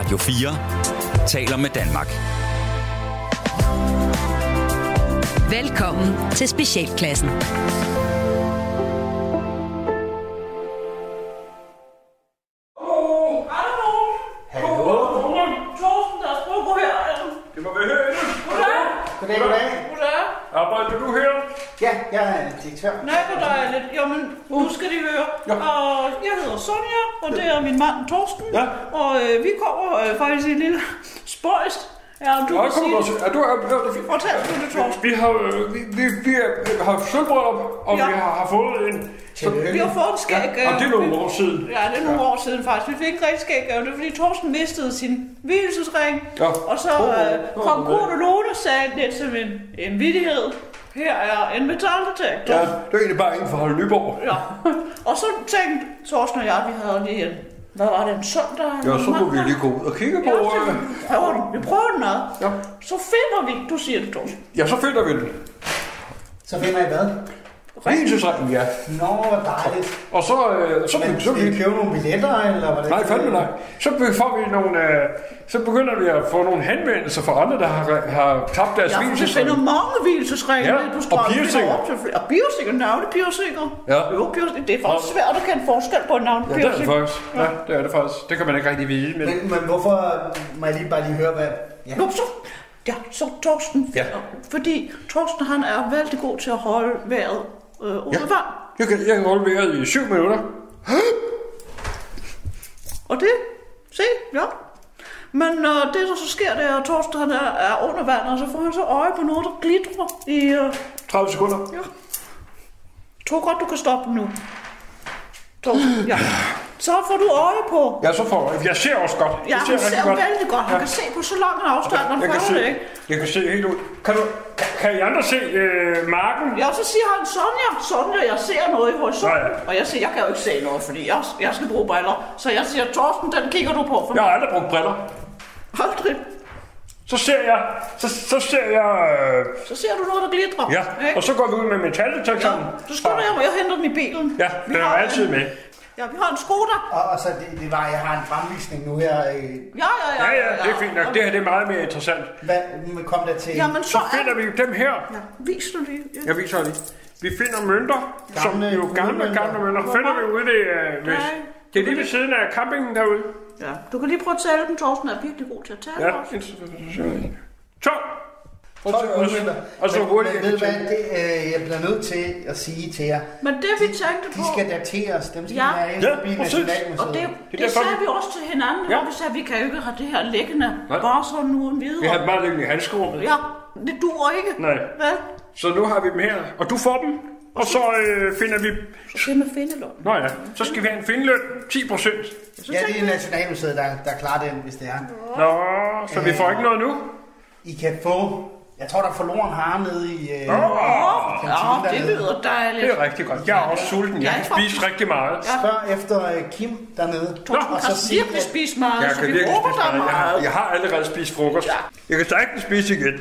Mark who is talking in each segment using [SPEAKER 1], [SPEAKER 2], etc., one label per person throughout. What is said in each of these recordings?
[SPEAKER 1] Radio 4 taler med Danmark.
[SPEAKER 2] Velkommen til Specialklassen.
[SPEAKER 3] Mand Torsten.
[SPEAKER 4] Ja.
[SPEAKER 3] Og øh, vi kommer øh, faktisk i en lille spøjst. Ja, om du
[SPEAKER 4] Ja,
[SPEAKER 3] kan
[SPEAKER 4] kom også. Ja, du er, ja, det er fint.
[SPEAKER 3] Fortæl du det, Torsten.
[SPEAKER 4] Vi har, øh, vi, vi, vi har sølvbryllup, og
[SPEAKER 3] Ja.
[SPEAKER 4] vi har, har fået en...
[SPEAKER 5] Tillykke.
[SPEAKER 3] Vi har fået en skæg
[SPEAKER 4] Ja, og det er nogle år siden.
[SPEAKER 3] Ja, det er nogle år siden faktisk. Vi fik en rigtig skæg gave. Det er fordi Torsten mistede sin hvilesesring.
[SPEAKER 4] Ja.
[SPEAKER 3] Og så
[SPEAKER 4] Åh,
[SPEAKER 3] øh, kom Kurt og Lone og sagde lidt som en, en vidighed. Her er en metaldetektor.
[SPEAKER 4] Ja, det er egentlig bare en fra Nyborg.
[SPEAKER 3] Ja. Og så tænkte Torsten og jeg, vi havde lige en, hvad var det, en søndag?
[SPEAKER 4] Ja, så må vi lige gå ud og kigge på...
[SPEAKER 3] Ja, så
[SPEAKER 4] øh,
[SPEAKER 3] vi prøver den. Vi prøver den ad.
[SPEAKER 4] Ja.
[SPEAKER 3] Så finder vi, du siger det, Torsten.
[SPEAKER 4] Ja, så finder vi den.
[SPEAKER 5] Så finder I hvad?
[SPEAKER 4] Vielsesringen, ja.
[SPEAKER 5] Nå, hvor dejligt.
[SPEAKER 4] Og så, øh, så,
[SPEAKER 5] Men
[SPEAKER 4] så, så
[SPEAKER 5] skal I købe nogle billetter, eller hvad
[SPEAKER 4] Nej, fandme nej. Så får vi nogle, øh, så begynder vi at få nogle henvendelser fra andre, der har, har tabt deres
[SPEAKER 3] Ja, for vi
[SPEAKER 4] vielsesring.
[SPEAKER 3] finder mange hvilesesringe.
[SPEAKER 4] Ja,
[SPEAKER 3] på
[SPEAKER 4] og.
[SPEAKER 3] Vi
[SPEAKER 4] piercinger.
[SPEAKER 3] op til Og piercinger, navne piercinger.
[SPEAKER 4] Ja.
[SPEAKER 3] Jo, piercinger. Det er faktisk svært at kende forskel på en navn
[SPEAKER 4] Ja, det er det
[SPEAKER 3] piercing.
[SPEAKER 4] faktisk. Ja, det er det faktisk. Det kan man ikke rigtig vide, men...
[SPEAKER 5] Men, men hvorfor, må jeg lige bare lige høre, hvad... Ja.
[SPEAKER 3] Nå, så, ja, så Torsten.
[SPEAKER 4] Ja.
[SPEAKER 3] Fordi Torsten, han er vældig god til at holde vejret øh, under
[SPEAKER 4] Ja. Jeg kan, jeg kan holde vejret i syv minutter.
[SPEAKER 3] Og det, se, ja. Men øh, det, der så sker, det er, at Torsten han er, er under vand, og så får han så øje på noget, der glitrer i... Øh,
[SPEAKER 4] 30 sekunder.
[SPEAKER 3] ja. Jeg tror godt, du kan stoppe nu. Torsten, ja. Så får du øje på...
[SPEAKER 4] Ja, så får jeg. Jeg ser også godt.
[SPEAKER 3] Ja,
[SPEAKER 4] jeg
[SPEAKER 3] han
[SPEAKER 4] rigtig
[SPEAKER 3] ser vældig godt. Han
[SPEAKER 4] Ja.
[SPEAKER 3] kan se på så lang en afstand, man
[SPEAKER 4] Jeg kan,
[SPEAKER 3] fatter det
[SPEAKER 4] se,
[SPEAKER 3] ikke.
[SPEAKER 4] jeg kan se helt ud. Kan, du, kan, kan I andre se øh, marken?
[SPEAKER 3] Ja, så siger han, Sonja, Sonja, jeg ser noget i horisonten.
[SPEAKER 4] Ja, ja.
[SPEAKER 3] Og jeg siger, jeg kan jo ikke se noget, fordi jeg, jeg skal bruge briller. Så jeg siger, Torsten, den kigger du på for
[SPEAKER 4] Jeg har aldrig brugt briller.
[SPEAKER 3] Aldrig.
[SPEAKER 4] Så ser jeg... Så, så ser jeg... Øh,
[SPEAKER 3] Så ser du noget, der glitrer.
[SPEAKER 4] ja,
[SPEAKER 3] ikke?
[SPEAKER 4] og så går vi ud med
[SPEAKER 3] Ja,
[SPEAKER 4] metaldetektoren.
[SPEAKER 3] så skynder jeg mig, jeg henter den i bilen.
[SPEAKER 4] Ja, den er altid med.
[SPEAKER 3] Ja, vi har en skoter.
[SPEAKER 5] Og, og så det, det var, jeg har en fremvisning nu her. Øh.
[SPEAKER 3] Ja, ja, ja,
[SPEAKER 4] ja, ja, det er fint nok. Og... Det her det er meget mere interessant.
[SPEAKER 5] Hvad kom der til?
[SPEAKER 3] Jamen, så,
[SPEAKER 4] så finder er... vi dem her.
[SPEAKER 3] Ja, vis du lige. Ja.
[SPEAKER 4] Jeg viser lige. Vi finder mønter,
[SPEAKER 5] gamle, som
[SPEAKER 4] jo gamle,
[SPEAKER 5] mønter.
[SPEAKER 4] gamle mønter. Hvorfor? Finder vi ude det, øh,
[SPEAKER 3] hvis,
[SPEAKER 4] det er lige ved siden af campingen derude.
[SPEAKER 3] Ja, du kan lige prøve at tælle dem, Torsten er virkelig god til at tælle.
[SPEAKER 4] Ja,
[SPEAKER 3] også.
[SPEAKER 4] 2, og så,
[SPEAKER 5] 12
[SPEAKER 4] og,
[SPEAKER 5] guldmønter.
[SPEAKER 4] og så
[SPEAKER 5] Men-
[SPEAKER 4] hurtigt.
[SPEAKER 5] Men ved hvad, det, øh, jeg bliver nødt til at sige til jer.
[SPEAKER 3] Men det vi tænkte på...
[SPEAKER 5] De skal dateres. Dem skal
[SPEAKER 3] Ja.
[SPEAKER 5] have
[SPEAKER 4] Ja,
[SPEAKER 5] forbi
[SPEAKER 4] præcis.
[SPEAKER 3] Og det,
[SPEAKER 5] Nationalmuseet.
[SPEAKER 3] det,
[SPEAKER 4] er
[SPEAKER 3] det sagde
[SPEAKER 4] vi-
[SPEAKER 3] også til hinanden,
[SPEAKER 4] Ja.
[SPEAKER 3] hvor vi sagde, at vi kan jo ikke have det her liggende
[SPEAKER 4] Nej.
[SPEAKER 3] bare sådan uden videre.
[SPEAKER 4] Vi har bare liggende i handskerummet.
[SPEAKER 3] Ja, det duer ikke.
[SPEAKER 4] Nej.
[SPEAKER 3] Vel?
[SPEAKER 4] Så nu har vi dem her, og du får dem. Og så øh, finder vi...
[SPEAKER 3] Det med findelån.
[SPEAKER 4] Nå ja, så skal vi have en findeløn. 10 procent.
[SPEAKER 5] Ja, det er Nationalmuseet, der, der klarer den, hvis det er.
[SPEAKER 4] Nå, så vi får ikke noget nu.
[SPEAKER 5] I kan få... Jeg tror, der er forloren har nede i... Øh,
[SPEAKER 4] Åh,
[SPEAKER 3] Ja, det lyder dejligt.
[SPEAKER 4] Det er rigtig godt. Jeg er også sulten. Jeg kan spise rigtig meget.
[SPEAKER 5] Spørg efter øh, Kim dernede.
[SPEAKER 3] Torsten
[SPEAKER 5] Og
[SPEAKER 3] kan
[SPEAKER 5] så
[SPEAKER 3] virkelig spise meget,
[SPEAKER 4] Jeg
[SPEAKER 3] så
[SPEAKER 4] kan
[SPEAKER 3] vi
[SPEAKER 4] virkelig
[SPEAKER 3] håber
[SPEAKER 4] spise
[SPEAKER 3] der er
[SPEAKER 4] meget. Jeg har,
[SPEAKER 3] meget.
[SPEAKER 4] jeg har allerede spist frokost.
[SPEAKER 3] Ja.
[SPEAKER 4] Jeg kan sagtens spise igen.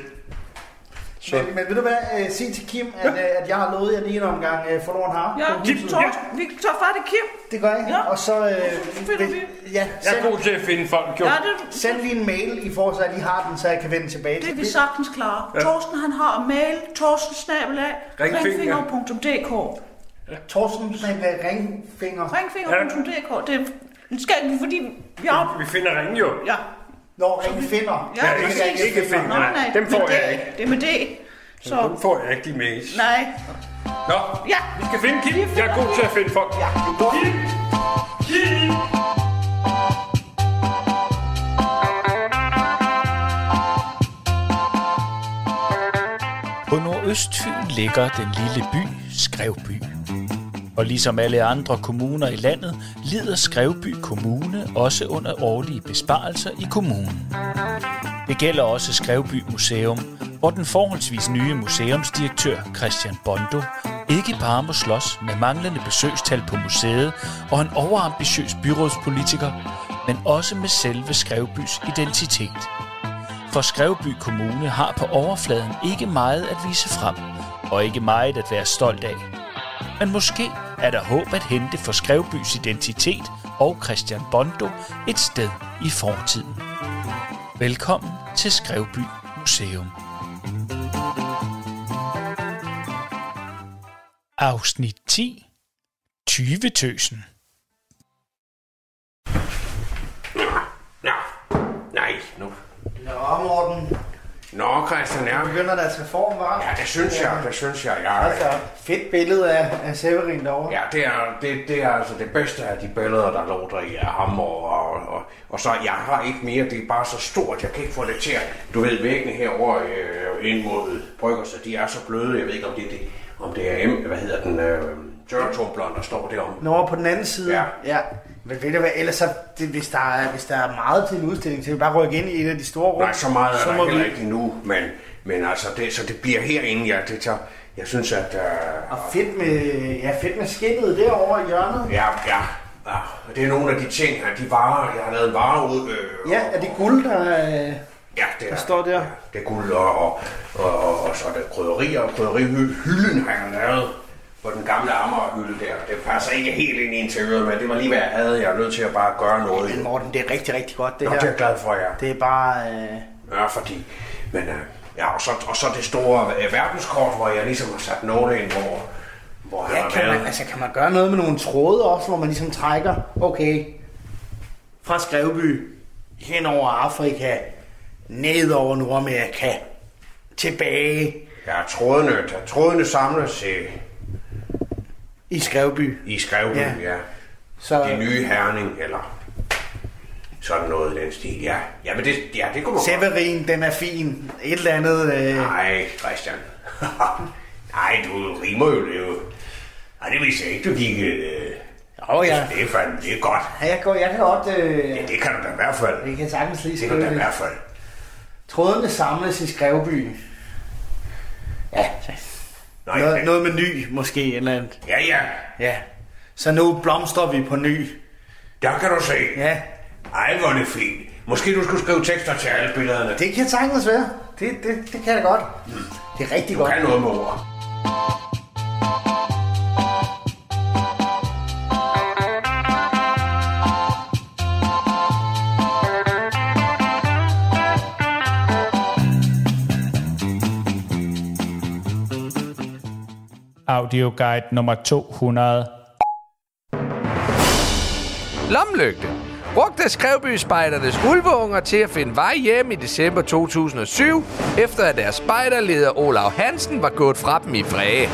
[SPEAKER 4] Så.
[SPEAKER 5] Men, men ved du hvad, øh, sig til Kim, at, øh, at jeg har lovet jer lige en omgang øh, forloren har.
[SPEAKER 3] Ja, Kim,
[SPEAKER 5] huset.
[SPEAKER 3] Torsten, vi tager fat i Kim.
[SPEAKER 5] Det gør jeg.
[SPEAKER 3] Ja.
[SPEAKER 5] Og så... Øh,
[SPEAKER 3] vi.
[SPEAKER 5] Ja,
[SPEAKER 4] Jeg er god til at finde folk, jo.
[SPEAKER 3] Ja, det,
[SPEAKER 5] send lige en mail i forhold til, at I har den, så jeg kan vende tilbage
[SPEAKER 3] det er
[SPEAKER 5] til
[SPEAKER 3] vi sagtens klare.
[SPEAKER 4] Ja.
[SPEAKER 3] Torsten, han har mail, torstensnabelag,
[SPEAKER 4] Ringfinger.
[SPEAKER 3] ringfinger.dk.
[SPEAKER 5] Torsten med ringfinger.
[SPEAKER 3] Ringfinger.dk. Det er skal fordi vi har...
[SPEAKER 4] Vi finder ringen jo.
[SPEAKER 3] Ja,
[SPEAKER 5] Nå, ringfinder.
[SPEAKER 3] Ja,
[SPEAKER 4] Ja, ikke,
[SPEAKER 3] præcis.
[SPEAKER 4] ikke fingre.
[SPEAKER 3] nej, nej,
[SPEAKER 4] Dem får jeg ikke.
[SPEAKER 3] Det er med D. Så,
[SPEAKER 4] Dem får jeg ikke de mails.
[SPEAKER 3] nej.
[SPEAKER 4] Nå,
[SPEAKER 3] Ja,
[SPEAKER 4] vi skal finde Kim.
[SPEAKER 3] Finder
[SPEAKER 4] Jeg er god til at finde folk.
[SPEAKER 3] Ja, det er.
[SPEAKER 4] Kim! Kim!
[SPEAKER 6] På Nordøstfyn ligger den lille by Skrevby. Og ligesom alle andre kommuner i landet, lider Skrevby Kommune også under årlige besparelser i kommunen. Det gælder også Skrevby Museum, hvor den forholdsvis nye museumsdirektør Christian Bondo ikke bare må slås med manglende besøgstal på museet og en overambitiøs byrådspolitiker, men også med selve Skrevbys identitet. For Skrevby Kommune har på overfladen ikke meget at vise frem, og ikke meget at være stolt af. Men måske er der håb at hente for Skrevbys identitet og Christian Bondo et sted i fortiden. Velkommen til Skrevby Museum. Afsnit 10. 20-tøsen.
[SPEAKER 7] Nå, nej, nu.
[SPEAKER 5] Nå, Morten.
[SPEAKER 7] Nå, Christian, ja.
[SPEAKER 5] Begynder der at tage form, var?
[SPEAKER 7] Ja, det synes jeg, det synes jeg. Ja,
[SPEAKER 5] Altså, fedt billede af, af Severin derovre.
[SPEAKER 7] ja det, er, det, det er altså det bedste af de billeder, der lå der i af ham. Og, og, og, og så, jeg har ikke mere, det er bare så stort, jeg kan ikke få det til at... Du ved, væggene herovre øh, ind mod bryggerset, de er så bløde, jeg ved ikke, om det, det, om det er, M, hvad hedder den, øh, dørtumbleren, der står derom.
[SPEAKER 5] Nå, på den anden side.
[SPEAKER 7] Ja.
[SPEAKER 5] ja. Men ved du hvad, ellers så, det, hvis, der er, hvis der er meget til en udstilling, så vi bare rykke ind i et af de store rum.
[SPEAKER 7] Nej, så meget er
[SPEAKER 5] så
[SPEAKER 7] der heller
[SPEAKER 5] vi,
[SPEAKER 7] ikke endnu, men, men altså, det, så det bliver herinde, ja, det tager, jeg synes, at... Øh,
[SPEAKER 5] Og fedt med, ja, fedt med skinnet derovre i hjørnet.
[SPEAKER 7] Ja, ja. ja. og Det er nogle af de ting, at de varer, jeg har lavet en vare ud. Øh,
[SPEAKER 5] Ja, er det guld, der er...
[SPEAKER 7] ja, det er,
[SPEAKER 5] der står der?
[SPEAKER 7] Ja, det er guld, og, og, og, og, og så er det krydderier, og krydderihylden har jeg lavet på den gamle Amagerhylde der. Det passer ikke helt ind i interiøret, men det var lige, hvad jeg havde. Jeg er nødt til at bare gøre noget.
[SPEAKER 5] Men Morten, det er rigtig, rigtig godt, det
[SPEAKER 7] Nå,
[SPEAKER 5] her.
[SPEAKER 7] det er jeg glad for, ja.
[SPEAKER 5] Det er bare... Øh,
[SPEAKER 7] Ja, fordi... Men, øh, ja, og så, og så det store øh, verdenskort, hvor jeg ligesom har sat nogle ind, hvor, hvor han
[SPEAKER 5] ja, kan man, altså, kan man gøre noget med nogle tråde også, hvor man ligesom trækker, okay, fra Skrevby, hen over Afrika, ned over Nordamerika, tilbage
[SPEAKER 7] Ja, trådene, trådene samles i,
[SPEAKER 5] i Skrevby.
[SPEAKER 7] i Skrevby,
[SPEAKER 5] Ja.
[SPEAKER 7] ja.
[SPEAKER 5] Så
[SPEAKER 7] Det nye herning, eller sådan noget i den stil. Ja, ja men det, ja, det kunne man godt.
[SPEAKER 5] Severin, den er fin. Et eller andet... Øh,
[SPEAKER 7] Nej, Christian. Nej, du rimer jo det jo. Nej, det vidste jeg ikke, du gik... Øh,
[SPEAKER 5] Åh ja.
[SPEAKER 7] Det er fandme, det er godt.
[SPEAKER 5] Ja, jeg, går, jeg kan godt... Øh,
[SPEAKER 7] Ja, det kan du da i hvert fald.
[SPEAKER 5] det kan sagtens lige
[SPEAKER 7] Det kan du da i hvert
[SPEAKER 5] det.
[SPEAKER 7] fald.
[SPEAKER 5] Trådene samles i Skrevby. Ja,
[SPEAKER 7] Nej,
[SPEAKER 5] noget, noget med ny måske, eller andet.
[SPEAKER 7] Ja, ja.
[SPEAKER 5] Ja. Så nu blomstrer vi på ny.
[SPEAKER 7] Der kan du se.
[SPEAKER 5] Ja,
[SPEAKER 7] Ej, hvor er det fint. Måske du skulle skrive tekster til alle billederne.
[SPEAKER 5] det kan sagtens være. Det, det, det kan jeg godt. Det er rigtig
[SPEAKER 7] Du
[SPEAKER 5] godt.
[SPEAKER 7] kan noget med ord.
[SPEAKER 6] Audioguide nummer 200.
[SPEAKER 8] Lomlygte. Brugte skrevbyspejdernes spejdernes ulveunger til at finde vej hjem i december 2007, efter at deres spejderleder Olav Hansen var gået fra dem i fræge.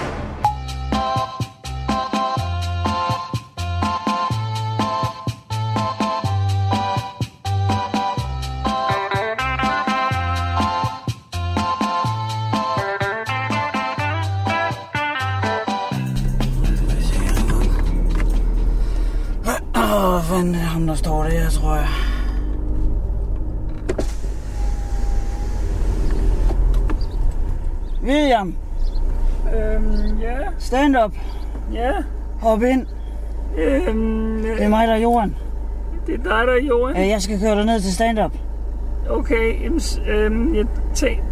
[SPEAKER 9] Fanden er ham, der står der, tror jeg. William,
[SPEAKER 10] Øhm, ja,
[SPEAKER 9] stand up.
[SPEAKER 10] ja.
[SPEAKER 9] Hop ind.
[SPEAKER 10] Øhm,
[SPEAKER 9] Det er mig, der er Johan.
[SPEAKER 10] det er dig, der er Johan.
[SPEAKER 9] Øh, Jeg skal køre dig ned til stand up.
[SPEAKER 10] Okay, jamen, øhm, jeg tænkte,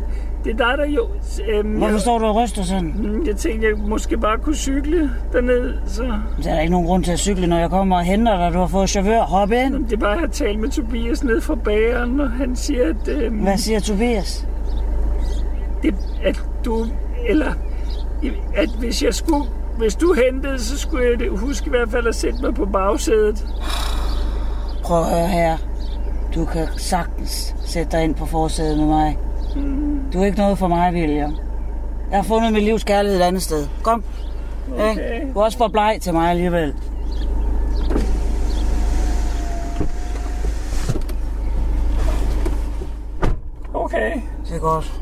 [SPEAKER 10] det er dig, der er Johan. Øhm,
[SPEAKER 9] Hvorfor
[SPEAKER 10] jeg,
[SPEAKER 9] står du og ryster sådan?
[SPEAKER 10] Mm, jeg tænkte, jeg måske bare kunne cykle derned, så
[SPEAKER 9] Der er der ikke nogen grund til at cykle, når jeg kommer og henter dig. Du har fået chauffør. Hop ind.
[SPEAKER 10] det er bare, at jeg talt med Tobias ned fra bageren, og han siger, at, øhm,
[SPEAKER 9] Hvad siger Tobias?
[SPEAKER 10] det, at du, eller at hvis jeg skulle, hvis du hentede, så skulle jeg det- huske i hvert fald at sætte mig på bagsædet.
[SPEAKER 9] Prøv at høre her. Du kan sagtens sætte dig ind på forsædet med mig. Du er ikke noget for mig, William. Jeg har fundet mit livs kærlighed et andet sted. Kom. Okay. Du er også for bleg til mig alligevel.
[SPEAKER 10] Okay,
[SPEAKER 9] Det er godt.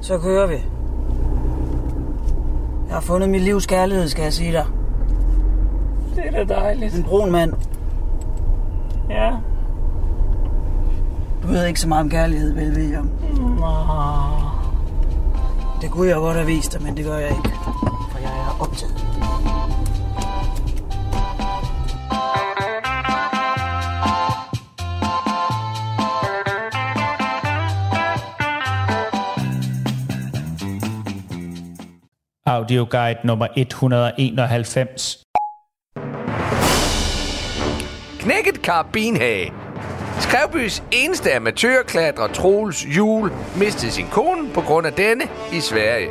[SPEAKER 9] Så kører vi. Jeg har fundet mit livs kærlighed, skal jeg sige dig.
[SPEAKER 10] det er da dejligt.
[SPEAKER 9] En brun mand.
[SPEAKER 10] Ja.
[SPEAKER 9] Du ved ikke så meget om kærlighed, vel, William? Det kunne jeg godt have vist dig, men det gør jeg ikke. For jeg er optaget.
[SPEAKER 6] Audioguide nummer 191.
[SPEAKER 8] knækket karabinhage. Skrevbys eneste amatørklatrer Troels Jul mistede sin kone på grund af denne i Sverige.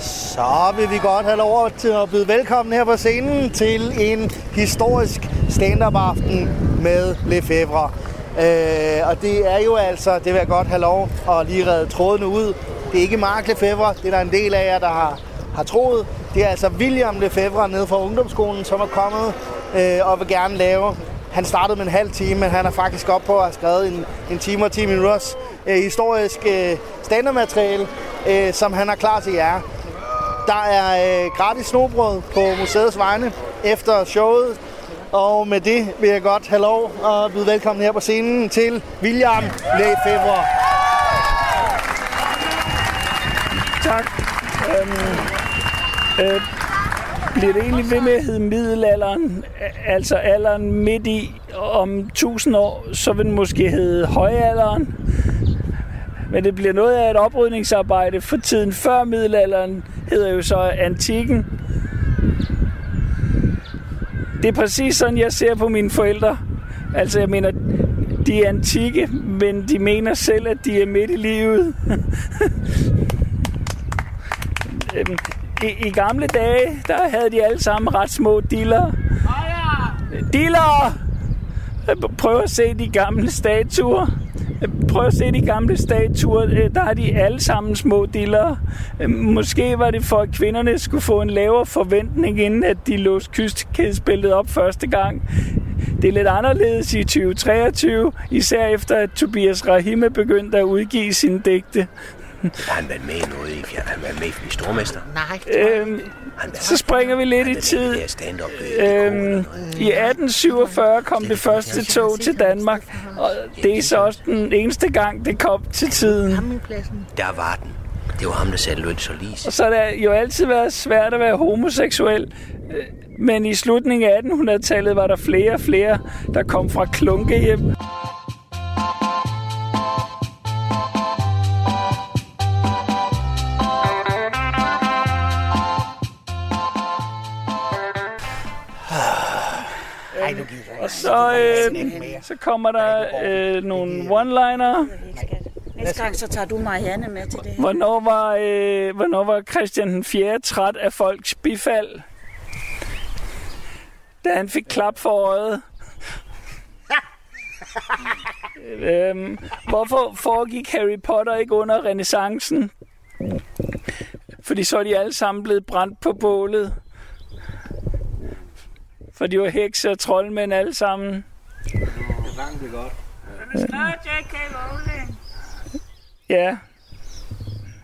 [SPEAKER 5] Så vil vi godt have lov til at byde velkommen her på scenen til en historisk stand-up aften med Lefebvre. Øh, og det er jo altså, det vil jeg godt have lov at lige redde trådene ud. Det er ikke Mark Lefebvre, det er der en del af jer, der har, har troet. Det er altså William Lefebvre nede fra ungdomsskolen, som er kommet øh, og vil gerne lave. Han startede med en halv time, men han er faktisk op på at have skrevet en, en time og 10 minutters øh, historisk øh, stand-up-materiale, øh, som han er klar til jer. Der er øh, gratis snobrød på museets vegne efter showet. Og med det vil jeg godt have lov at byde velkommen her på scenen til William Lefebvre.
[SPEAKER 10] Tak. Øhm, øh, bliver det egentlig ved med at hedde middelalderen, altså alderen midt i om 1000 år, så vil den måske hedde højalderen. Men det bliver noget af et oprydningsarbejde, for tiden før middelalderen hedder jo så antikken. Det er præcis sådan, jeg ser på mine forældre. Altså, jeg mener, de er antikke, men de mener selv, at de er midt i livet. Øhm, I, I gamle dage, der havde de alle sammen ret små diller. Diller! Prøv at se de gamle statuer. Prøv at se de gamle statuer. Øh, der har de alle sammen små diller. Øh, måske var det for, at kvinderne skulle få en lavere forventning, inden at de låste kystkædespillet op første gang. Det er lidt anderledes i 2023, især efter at Tobias Rahime begyndte at udgive sine digte.
[SPEAKER 11] Har han været med i noget i fjern? Har han været med i Stormester?
[SPEAKER 5] Nej.
[SPEAKER 10] Øhm, så springer vi lidt i tid.
[SPEAKER 11] Stand-up.
[SPEAKER 10] Øhm, I 1847 kom det første tog til Danmark, og det er så også den eneste gang, det kom til tiden.
[SPEAKER 11] Der var den. Det var ham, der satte løn så lige.
[SPEAKER 10] Og så har det jo altid været svært at være homoseksuel. Øh, Men i slutningen af 1800-tallet var der flere og flere, der kom fra klunkehjem. Og så, øh, så kommer der øh, nogle one-liner.
[SPEAKER 9] Næste gang, så tager du Marianne med til det.
[SPEAKER 10] Hvornår var, øh, hvornår var Christian den 4. træt af folks bifald? Da han fik klap for øjet. øhm, hvorfor foregik Harry Potter ikke under renaissancen? Fordi så er de alle sammen blevet brændt på bålet. For de var hekse og troldmænd alle sammen. Ja.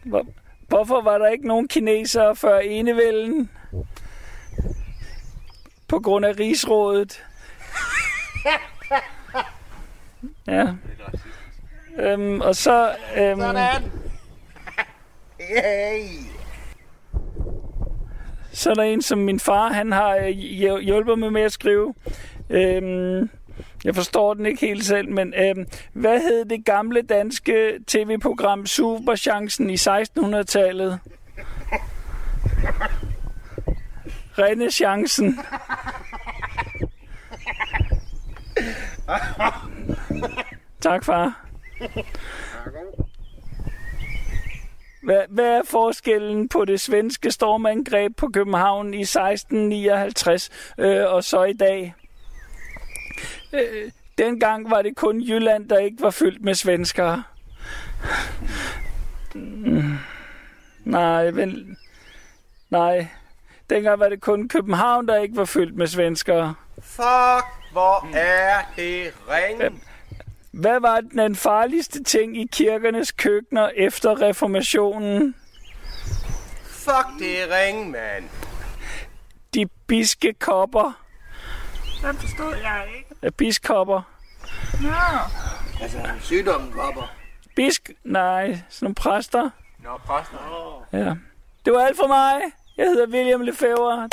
[SPEAKER 10] Hvor, hvorfor var der ikke nogen kinesere før enevælden? På grund af rigsrådet. Ja. Øhm, og så... Øhm,
[SPEAKER 5] Yay
[SPEAKER 10] så er der en, som min far han har øh, hjulpet mig med at skrive. Øhm, jeg forstår den ikke helt selv, men øhm, hvad hed det gamle danske tv-program Superchancen i 1600-tallet? Renaissancen. Tak, far. Hvad, hvad er forskellen på det svenske stormangreb på København i 1659 øh, og så i dag? Øh, dengang var det kun Jylland, der ikke var fyldt med svenskere. Mm. Nej, vel... Nej. Dengang var det kun København, der ikke var fyldt med svenskere.
[SPEAKER 11] Fuck, hvor er det ring.
[SPEAKER 10] Hvad var den farligste ting i kirkernes køkkener efter reformationen?
[SPEAKER 11] Fuck, det er ring, mand.
[SPEAKER 10] De biske kopper.
[SPEAKER 12] Den forstod jeg ikke.
[SPEAKER 10] Ja, biskopper.
[SPEAKER 12] Nå.
[SPEAKER 11] Altså, sygdommen kopper.
[SPEAKER 10] Bisk... Nej, sådan nogle præster.
[SPEAKER 11] Nå, præster.
[SPEAKER 10] Ja. Det var alt for mig. Jeg hedder William Lefebvre.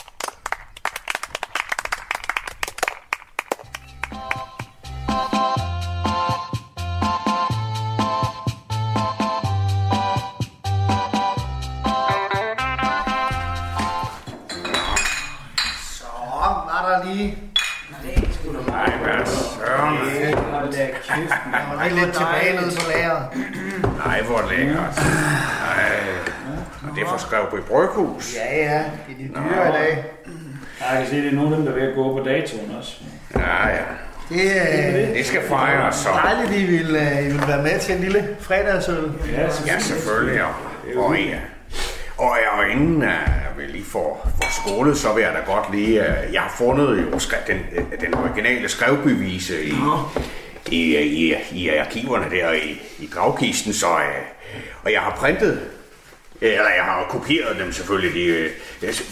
[SPEAKER 5] Lige...
[SPEAKER 13] Nej, hvad søren.
[SPEAKER 6] Hold da kæft,
[SPEAKER 5] Der var lidt tilbage nede på lageret.
[SPEAKER 13] Nej, hvor lækkert. Nej. Og det er fra Skrevby Bryghus.
[SPEAKER 5] Ja, ja. Det er de dyre i dag.
[SPEAKER 6] Jeg kan se, det er nogle af dem, der er ved at gå på datoen også.
[SPEAKER 13] Ja, ja.
[SPEAKER 5] Det er
[SPEAKER 13] Det skal fejres så.
[SPEAKER 5] dejligt, at I vil, øh, I vil være med til en lille fredagsøl.
[SPEAKER 13] Ja, selvfølgelig. Og, og, ja. og, ja, og inden uh, vi lige får, får skålet, så vil jeg da godt lige... Uh, jeg har fundet jo den, uh, den originale skrevbyvise i, i, i, i arkiverne der i, i gravkisten, så... Uh, og jeg har printet eller jeg har kopieret dem selvfølgelig. De, øh,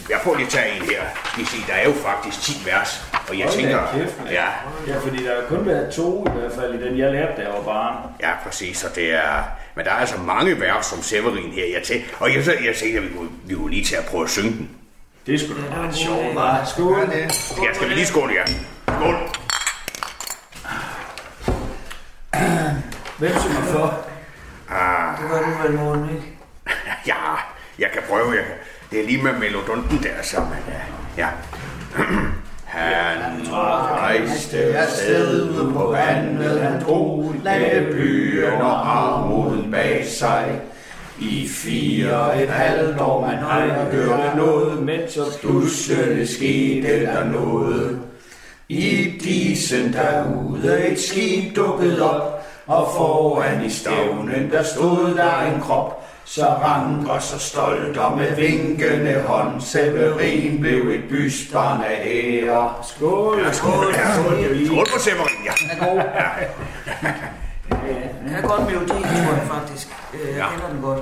[SPEAKER 13] jeg, får lige tage en her. I se, der er jo faktisk 10 vers. Og jeg
[SPEAKER 6] Hold
[SPEAKER 13] tænker,
[SPEAKER 6] kæft,
[SPEAKER 13] ja,
[SPEAKER 6] Ja, fordi der har kun været to i hvert fald i den, jeg lærte, da jeg var barn.
[SPEAKER 13] Ja, præcis, og det er... Men der er altså mange vers som Severin her, jeg til. Og jeg, jeg tænkte, at vi kunne, vi kunne lige til at prøve at synge den.
[SPEAKER 6] Det skulle da være sjovt, var.
[SPEAKER 5] Skål. Det.
[SPEAKER 13] Ja, skal vi lige skåle, ja. Skål.
[SPEAKER 6] Hvem synger for?
[SPEAKER 13] Ah,
[SPEAKER 14] Det var du vel, morgen, ikke?
[SPEAKER 13] ja, jeg kan prøve. Jeg kan. Det er lige med melodunten der, så men, ja. Han rejste sted på vandet, han drog lagde byen og armoden bag sig. I fire et halvt år, man aldrig hørte noget, men så pludselig skete der noget. I disen derude et skib dukkede op, og foran i stavnen der stod der en krop. Så rank og så stolt og med vinkende hånd, Severin blev et bysbarn af ære. Skål! Ja, skål, ja, skål. skål på Severin, ja.
[SPEAKER 14] er god. Jeg kan godt melodi, tror jeg faktisk. Øh, Jeg kender den godt.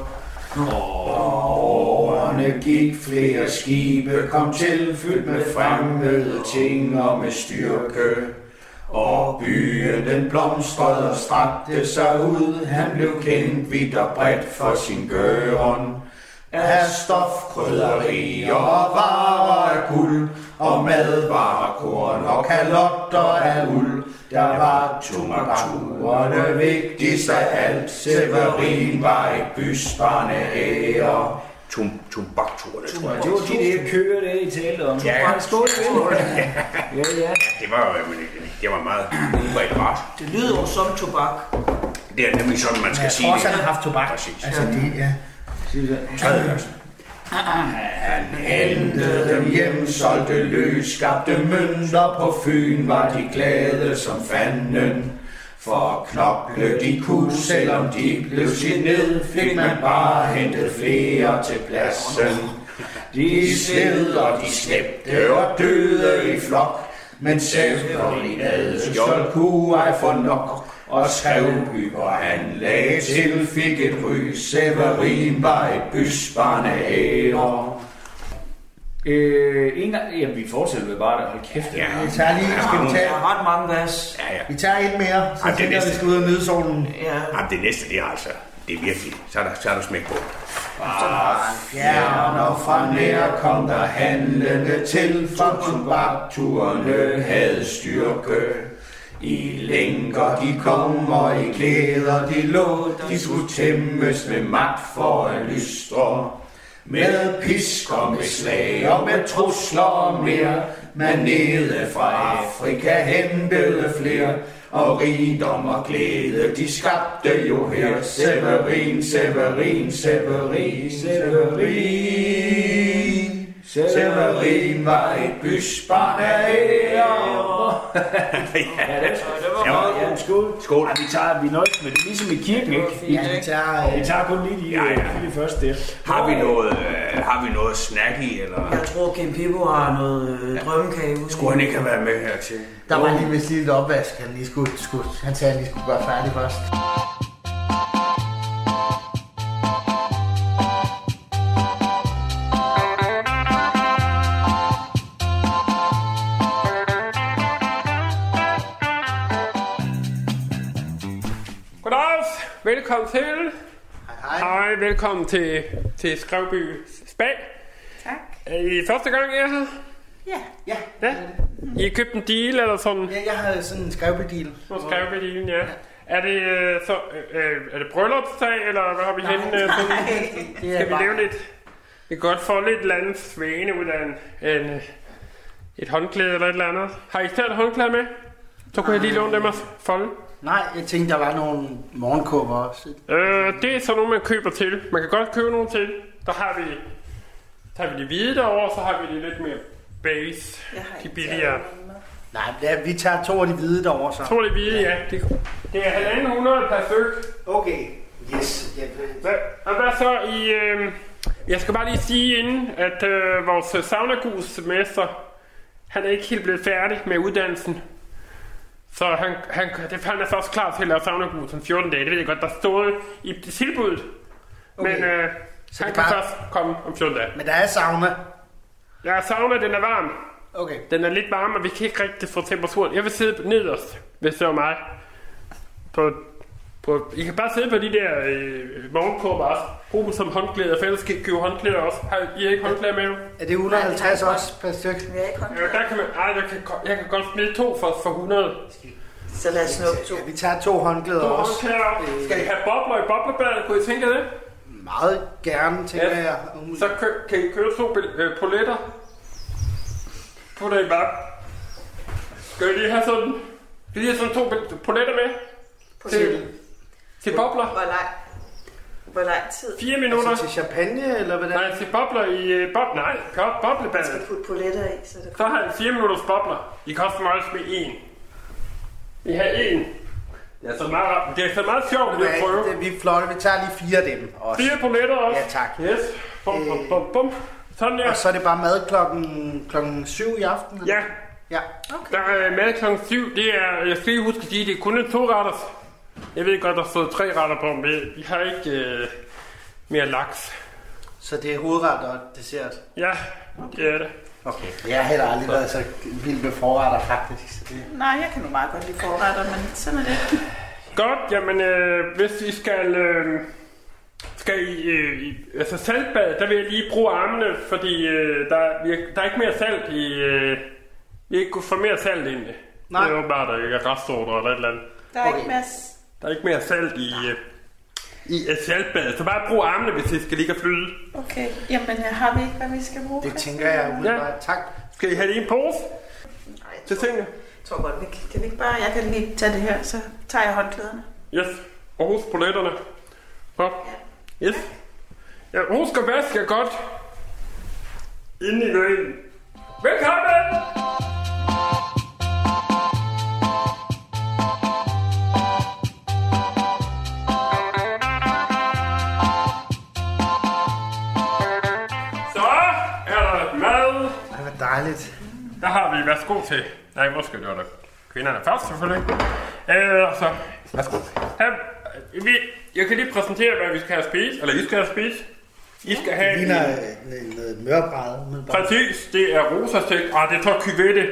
[SPEAKER 13] Årene gik flere skibe, kom til fyldt med fremmede ting og med styrke. Og byen den blomstrede og strakte sig ud, han blev kendt vidt og bredt for sin gøren. Af stof, krydderier og varer af guld, og madvarer, korn og kalotter af uld. Der var tomakturerne vigtigst af alt, Severin var et bysbarn af ære. Tum, tumbakturerne, tror jeg.
[SPEAKER 6] Det var de der køer, der I talte om.
[SPEAKER 13] Ja. Ja,
[SPEAKER 6] ja.
[SPEAKER 13] Det var, jo- det var meget udbredt ret.
[SPEAKER 14] Det lyder jo som tobak.
[SPEAKER 13] Det er nemlig sådan, man skal
[SPEAKER 5] Jeg
[SPEAKER 13] sige
[SPEAKER 5] tror også,
[SPEAKER 13] det.
[SPEAKER 5] han har haft tobak.
[SPEAKER 13] Præcis.
[SPEAKER 5] Altså, det, ja.
[SPEAKER 13] Tredje vers. Han hentede dem hjem, solgte løs, skabte mønter på Fyn, var de glade som fanden. For at knokle de kunne, selvom de blev sit ned, fik man bare hentet flere til pladsen. De sled og de slæbte og døde i flok, men Severin adskjold kunne ej få nok. Og Skrevby, hvor han lagde til, fik et ry. Severin var et bysbarn af ære.
[SPEAKER 6] Øh, en gang, ja, vi fortsætter med bare det. Hold kæft.
[SPEAKER 13] Ja,
[SPEAKER 5] Vi tager lige, skal vi
[SPEAKER 14] Der
[SPEAKER 5] tage,
[SPEAKER 14] er ret mange vers.
[SPEAKER 13] ja, ja.
[SPEAKER 5] vi tager et mere, så
[SPEAKER 13] det
[SPEAKER 5] tænker jeg, vi skal ud og nyde solen.
[SPEAKER 14] Ja,
[SPEAKER 13] Jamen, det næste, det er altså, det er virkelig, så er der, så er der smæk på.
[SPEAKER 5] Fjern
[SPEAKER 13] Og fra nær kom der handlende til, for tobakturene havde styrke. I lænker de kom, og i klæder de lå, de skulle tæmmes med magt for at lystre. Med pisk og med slag og med trusler og mere, man nede fra Afrika hentede flere, og rigdom og glæde, de skabte jo her. Severin, Severin, Severin, Severin. Severin var et bysbarn af ære.
[SPEAKER 6] Ja, det var
[SPEAKER 13] Ja.
[SPEAKER 6] Ja, skål.
[SPEAKER 13] Skål.
[SPEAKER 6] Ja, vi tager, vi nøjes med det, ligesom i kirken, ikke? Vi,
[SPEAKER 5] Ja, vi tager,
[SPEAKER 6] vi
[SPEAKER 5] øh,
[SPEAKER 6] tager kun lige de,
[SPEAKER 13] Ja, ja.
[SPEAKER 6] lige de første der.
[SPEAKER 13] Har vi noget, øh, har vi noget snack i, eller
[SPEAKER 14] jeg tror, Kim Pippo har noget øh, drømmekage
[SPEAKER 13] skulle han ikke have været med her til?
[SPEAKER 5] der var lige vist lige et opvask, han lige skulle, skulle han sagde, at han lige skulle gøre færdig først.
[SPEAKER 4] Velkommen til.
[SPEAKER 5] Hej.
[SPEAKER 4] Hej, velkommen til, til Skrevby Spa.
[SPEAKER 3] Tak.
[SPEAKER 4] Er I første gang, I er her?
[SPEAKER 3] Ja.
[SPEAKER 5] Ja,
[SPEAKER 4] Ja. I har købt en deal eller sådan?
[SPEAKER 5] ja jeg har sådan en skrevbedeal.
[SPEAKER 4] Så Skrevby dealen, ja. Er det, øh, så, øh, er det bryllupsdag, eller hvad har vi henne? øh, sådan?
[SPEAKER 5] Det
[SPEAKER 4] Skal vi lave lidt? Vi kan godt få lidt eller andet svane ud af en, en, et håndklæde eller et eller andet. Har I selv håndklæde med? Så kunne jeg lige låne dem og folde.
[SPEAKER 5] Nej, jeg tænkte, der var nogle morgenkåber også.
[SPEAKER 4] Øh, det er sådan nogle, man køber til. Man kan godt købe nogle til. Der har vi, der har vi de hvide derovre, så har vi de lidt mere base. De billigere.
[SPEAKER 5] Nej, ja, vi tager to af de hvide derovre så.
[SPEAKER 4] To af de hvide, ja. Det, det er halvanden hundrede per stykke.
[SPEAKER 5] Okay, yes. Ja,
[SPEAKER 4] Hvad, og hvad så i... Øh, jeg skal bare lige sige inden, at øh, vores saunagus-mester, han er ikke helt blevet færdig med uddannelsen. Så han, han, det, han er først klar til at lave saunagus om 14 dage. Det ved jeg godt, der stod i tilbuddet. Okay. Men øh,
[SPEAKER 5] Så
[SPEAKER 4] han kan
[SPEAKER 5] bare-
[SPEAKER 4] først komme om 14 dage.
[SPEAKER 5] Men der er sauna.
[SPEAKER 4] Ja, sauna, den er varm.
[SPEAKER 5] Okay.
[SPEAKER 4] Den er lidt varm, og vi kan ikke rigtig få temperaturen. Jeg vil sidde nederst, hvis det var mig. På, på, I kan bare sidde på de der øh, morgenkåber også. Brug dem som håndklæder, for ellers skal I købe håndklæder også. Har I ikke håndklæder med?
[SPEAKER 5] Er det 150 også per stykke?
[SPEAKER 9] Vi har ikke
[SPEAKER 4] Ja, der kan man, ej, jeg kan, jeg kan godt smide to for, for 100.
[SPEAKER 9] Så lad os snuppe to.
[SPEAKER 5] Ja, vi tager to håndklæder
[SPEAKER 4] To
[SPEAKER 5] også.
[SPEAKER 4] håndklæder. Skal I have bobler i boblebadet? Kunne I tænke det?
[SPEAKER 5] Meget gerne, tænker
[SPEAKER 4] Ja.
[SPEAKER 5] jeg.
[SPEAKER 4] Så kø, kan I købe to øh, poletter. Putter I bare. Skal I lige have sådan... Skal I lige have sådan to poletter med? Til, til bobler.
[SPEAKER 3] Hvor lang, hvor lang tid?
[SPEAKER 4] 4 minutter.
[SPEAKER 5] Altså til champagne, eller hvad
[SPEAKER 4] Nej, til bobler i... Øh, bob, nej, boblebadet.
[SPEAKER 3] skal putte poletter i, så det
[SPEAKER 4] Så har I 4 minutters bobler. I kan også nøjes med en. I har en. Det er så meget, det er så meget sjovt, at
[SPEAKER 5] Ja,
[SPEAKER 4] prøve.
[SPEAKER 5] det, vi er flotte. Vi tager lige fire af dem også.
[SPEAKER 4] Fire poletter også.
[SPEAKER 5] Ja, tak.
[SPEAKER 4] Yes. Bum, bum, bum, bum. Sådan der.
[SPEAKER 5] Og så er det bare mad klokken, klokken 7 i aften? eller?
[SPEAKER 4] Ja,
[SPEAKER 5] Ja.
[SPEAKER 4] der er mad kl. 7. Det er, jeg skal lige huske at sige, det er kun en to retters. Jeg ved godt, der står tre retter på, men vi har ikke øh, mere laks.
[SPEAKER 5] Så det er hovedret og dessert?
[SPEAKER 4] Ja, det er det.
[SPEAKER 5] Okay. Jeg har heller aldrig været så vild med forretter, faktisk.
[SPEAKER 3] Nej, jeg kan nu meget godt lide forretter, men sådan er det.
[SPEAKER 4] Godt, jamen øh, hvis I skal, øh, skal I, øh, i, altså saltbad, der vil jeg lige bruge armene, fordi øh, der, vi, der er ikke mere salt i, øh, vi har ikke kunnet få mere salt ind.
[SPEAKER 5] Nej.
[SPEAKER 4] Det er åbenbart, der ikke er restsorter eller et eller andet.
[SPEAKER 3] Der er okay. ikke mere...
[SPEAKER 4] Der er ikke mere salt i, øh, i øh, saltbadet, så bare brug armene, hvis I skal ligge og flyde.
[SPEAKER 3] Okay, jamen jeg har vi ikke, hvad vi skal bruge?
[SPEAKER 5] Det tænker jeg umiddelbart. Tak.
[SPEAKER 4] Skal I have det i en pose?
[SPEAKER 3] Nej,
[SPEAKER 4] Til tingene?
[SPEAKER 3] jeg tror godt, vi kan, kan vi ikke bare... Jeg kan lige tage det her, så tager jeg håndklæderne.
[SPEAKER 4] Yes. Og husk poletterne. Godt. Yes. Ja, husk at vaske godt. Inden I går ind. Velkommen!
[SPEAKER 5] Dejligt.
[SPEAKER 4] Der har vi værsgo til. Nej, måske det var der kvinderne først selvfølgelig. Øh, så, værsgo. Her, vi, jeg kan lige præsentere, hvad vi skal have spist, eller I skal have spist. I skal have
[SPEAKER 5] Det ligner
[SPEAKER 4] en,
[SPEAKER 5] mørbræd. umiddelbart.
[SPEAKER 4] præcis, det er rosastegt, og det er så kyvette,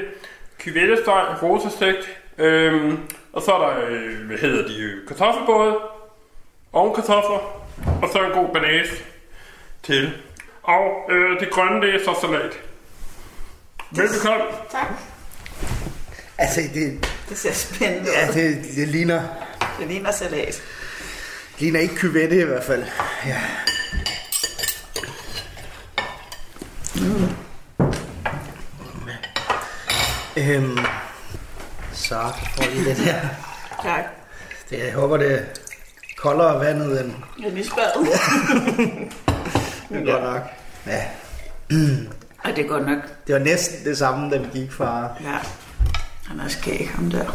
[SPEAKER 4] kyvettesteg, rosastegt, øhm, og så er der, øh, hvad hedder de, kartoffelbåde, ovenkartofler, og så en god banase til. Og øh, det grønne, det er så salat. Velbekomme.
[SPEAKER 3] Tak.
[SPEAKER 5] Altså, det,
[SPEAKER 3] Det ser spændende ud.
[SPEAKER 5] ja, det, det ligner,
[SPEAKER 3] Det ligner salat.
[SPEAKER 5] ligner ikke kyvette i hvert fald. Ja. Øhm, så får vi det der.
[SPEAKER 3] Tak.
[SPEAKER 5] Det, jeg håber, det er koldere vandet end
[SPEAKER 3] Jeg lige spadet.
[SPEAKER 5] det er godt nok. Ja,
[SPEAKER 3] Ej, det er godt nok.
[SPEAKER 5] det var næsten det samme, da vi gik fra...
[SPEAKER 3] Ja. Han er skæg, ham der.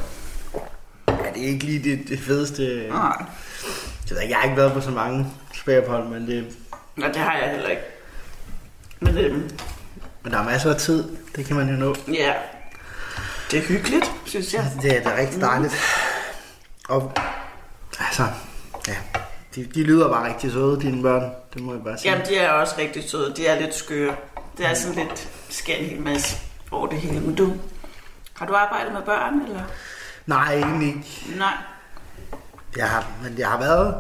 [SPEAKER 5] Ja, det er ikke lige det, det fedeste...
[SPEAKER 3] Nej.
[SPEAKER 5] Jeg, ved jeg har ikke været på så mange spagophold, men, det,
[SPEAKER 3] Nå, det har jeg heller ikke. Men øhm,
[SPEAKER 5] men der er masser af tid. Det kan man jo nå.
[SPEAKER 3] ja, det er hyggeligt, synes jeg.
[SPEAKER 5] Det er da rigtig dejligt. Og altså, ja, de, de lyder bare rigtig søde, dine børn. Det må jeg bare sige.
[SPEAKER 3] Jamen, de er også rigtig søde. De er lidt skøre. Det er sådan lidt skæld en hel masse over det hele. Men du, har du arbejdet med børn, eller?
[SPEAKER 5] Nej, egentlig ikke.
[SPEAKER 3] Nej.
[SPEAKER 5] Jeg har, men jeg har været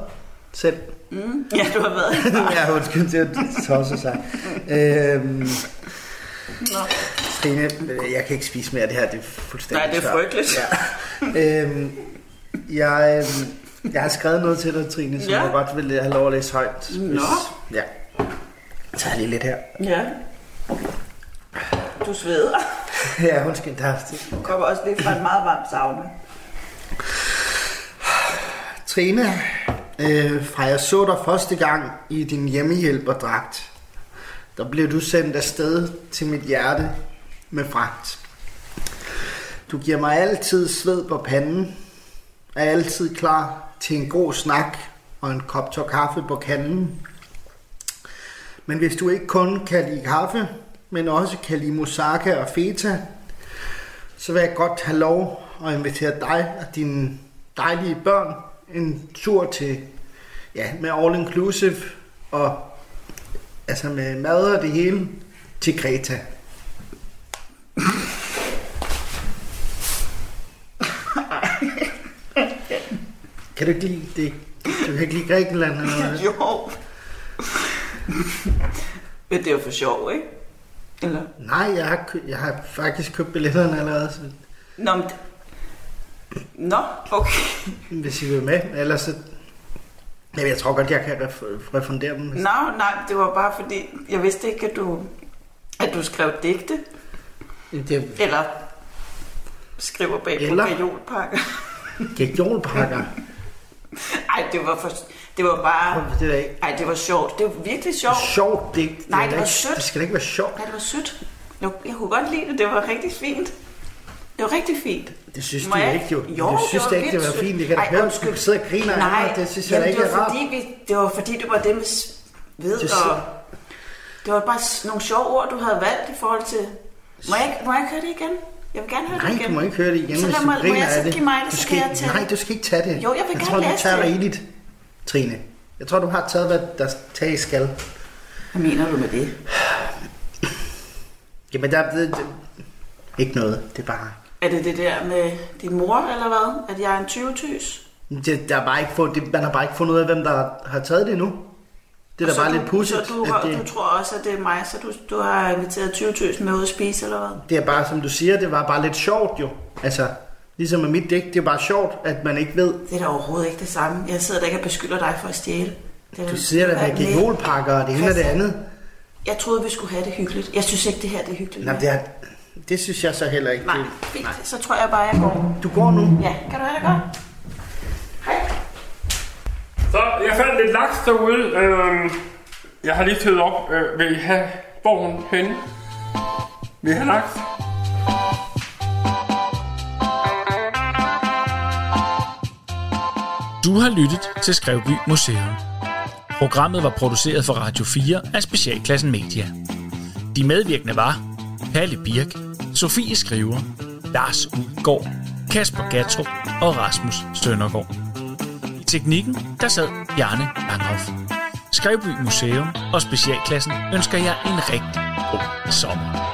[SPEAKER 5] selv.
[SPEAKER 3] Mm. Ja, du har været.
[SPEAKER 5] jeg har undskyld til at tosse sig. øhm,
[SPEAKER 3] Nå.
[SPEAKER 5] Trine, jeg kan ikke spise mere af det her. Det er fuldstændig
[SPEAKER 3] Nej, det er frygteligt.
[SPEAKER 5] Ja. øhm, jeg, jeg har skrevet noget til dig, Trine, som
[SPEAKER 3] Ja.
[SPEAKER 5] jeg godt vil have lov at læse højt.
[SPEAKER 3] Nå.
[SPEAKER 5] Ja. Så jeg lige lidt her.
[SPEAKER 3] Ja. Du sveder.
[SPEAKER 5] ja, hun skal der.
[SPEAKER 3] Hun kommer også lidt fra en meget varm sauna.
[SPEAKER 5] Trine, øh, fra jeg så dig første gang i din hjemmehjælperdragt, der blev du sendt afsted til mit hjerte med fragt. Du giver mig altid sved på panden, er altid klar til en god snak og en kop tår kaffe på kanden. Men hvis du ikke kun kan lide kaffe, men også kan lide moussaka og feta, så vil jeg godt have lov at invitere dig og dine dejlige børn en tur til, ja, med all inclusive og altså med mad og det hele til Kreta. Kan du ikke lide det? Du kan ikke lide Grækenland eller hvad?
[SPEAKER 3] jo. Men det er jo for sjov, ikke? Eller?
[SPEAKER 5] Nej, jeg har, kø- jeg har faktisk købt billetterne allerede, så
[SPEAKER 3] Nå, men... Nå, okay.
[SPEAKER 5] hvis I vil med. Ellers så... Jamen, jeg tror godt, jeg kan ref- refundere dem.
[SPEAKER 3] Nå, nej, det var bare fordi, jeg vidste ikke, at du, at du skrev digte.
[SPEAKER 5] Det
[SPEAKER 3] Eller skriver bag på
[SPEAKER 5] Eller?
[SPEAKER 3] gajolpakker.
[SPEAKER 5] Gajolpakker?
[SPEAKER 3] Ej, det var, for, det var bare...
[SPEAKER 5] Det er ikke...
[SPEAKER 3] Ej, det var sjovt. Det var virkelig sjovt.
[SPEAKER 5] Sjovt, det, det,
[SPEAKER 3] Nej,
[SPEAKER 5] er
[SPEAKER 3] det var
[SPEAKER 5] ikke-
[SPEAKER 3] sødt.
[SPEAKER 5] Det skal ikke være sjovt.
[SPEAKER 3] Nej, det var sødt. Jeg, jeg kunne godt lide det. Det var rigtig fint. Det var rigtig fint.
[SPEAKER 5] Det synes du
[SPEAKER 3] jeg-
[SPEAKER 5] ikke, jo.
[SPEAKER 3] Jo,
[SPEAKER 5] du synes
[SPEAKER 3] det var
[SPEAKER 5] ikke, det var fint. Jeg kan da høre, at du sidder og griner af
[SPEAKER 3] Nej,
[SPEAKER 5] mig. Det synes jeg
[SPEAKER 3] jamen,
[SPEAKER 5] ikke
[SPEAKER 3] det
[SPEAKER 5] er
[SPEAKER 3] var
[SPEAKER 5] rart.
[SPEAKER 3] fordi, vi, det var fordi, det var det s- ved
[SPEAKER 5] Det
[SPEAKER 3] og... Det var bare nogle sjove ord, du havde valgt i forhold til... Må jeg, må jeg ikke høre det igen? Jeg vil gerne høre det
[SPEAKER 5] Nej,
[SPEAKER 3] igen.
[SPEAKER 5] du må ikke høre det igen,
[SPEAKER 3] Så lad
[SPEAKER 5] du
[SPEAKER 3] mig, må jeg
[SPEAKER 5] af
[SPEAKER 3] så
[SPEAKER 5] det.
[SPEAKER 3] give mig det,
[SPEAKER 5] Du
[SPEAKER 3] så
[SPEAKER 5] skal,
[SPEAKER 3] kan jeg tage
[SPEAKER 5] nej,
[SPEAKER 3] det.
[SPEAKER 5] du skal ikke tage det.
[SPEAKER 3] Jo, jeg vil
[SPEAKER 5] jeg
[SPEAKER 3] gerne
[SPEAKER 5] tror, du
[SPEAKER 3] læse
[SPEAKER 5] tager
[SPEAKER 3] det.
[SPEAKER 5] rigeligt, Trine. Jeg tror, du har taget, hvad der tages skal.
[SPEAKER 3] Hvad mener du med det?
[SPEAKER 5] Jamen, der er det, det, ikke noget. Det er bare...
[SPEAKER 3] Er det det der med din mor, eller hvad? At jeg er en 20-tys?
[SPEAKER 5] Det, der er bare ikke fund, det, man har bare ikke fundet ud af, hvem der har taget det endnu. Det er da
[SPEAKER 3] Så
[SPEAKER 5] bare
[SPEAKER 3] du-
[SPEAKER 5] lidt pudsigt.
[SPEAKER 3] Så du,
[SPEAKER 5] at det,
[SPEAKER 3] du tror også, at det er mig, så du, du har inviteret 20.000 med ud at spise, eller hvad?
[SPEAKER 5] det er bare, som du siger, det var bare lidt sjovt jo. Altså, ligesom med mit dæk, det er bare sjovt, at man ikke ved.
[SPEAKER 3] Det er da overhovedet ikke det samme. Jeg sidder da ikke og beskylder dig for at stjæle. Det er
[SPEAKER 5] Du siger da med gigolpakker og det ene og det andet.
[SPEAKER 3] Jeg troede, vi skulle have det hyggeligt. Jeg synes ikke, det her det er hyggeligt.
[SPEAKER 5] Nå, det, er, det synes jeg så heller ikke.
[SPEAKER 3] Nej, fint. Så tror jeg bare, jeg går.
[SPEAKER 5] Du går nu?
[SPEAKER 3] Ja, kan du have det godt?
[SPEAKER 4] Så jeg fandt lidt laks derude. Øhm, jeg har lige tøet op. Øh, vil I have borgen henne? Vil I have laks?
[SPEAKER 6] Du har lyttet til Skrevby Museum. Programmet var produceret for Radio 4 af Specialklassen Media. De medvirkende var Palle Birk, Sofie Skriver, Lars Udgaard, Kasper Gatro og Rasmus Søndergaard. I teknikken, der sad Bjarne Langhoff. Skrevby Museum og Specialklassen ønsker jer en rigtig god sommer.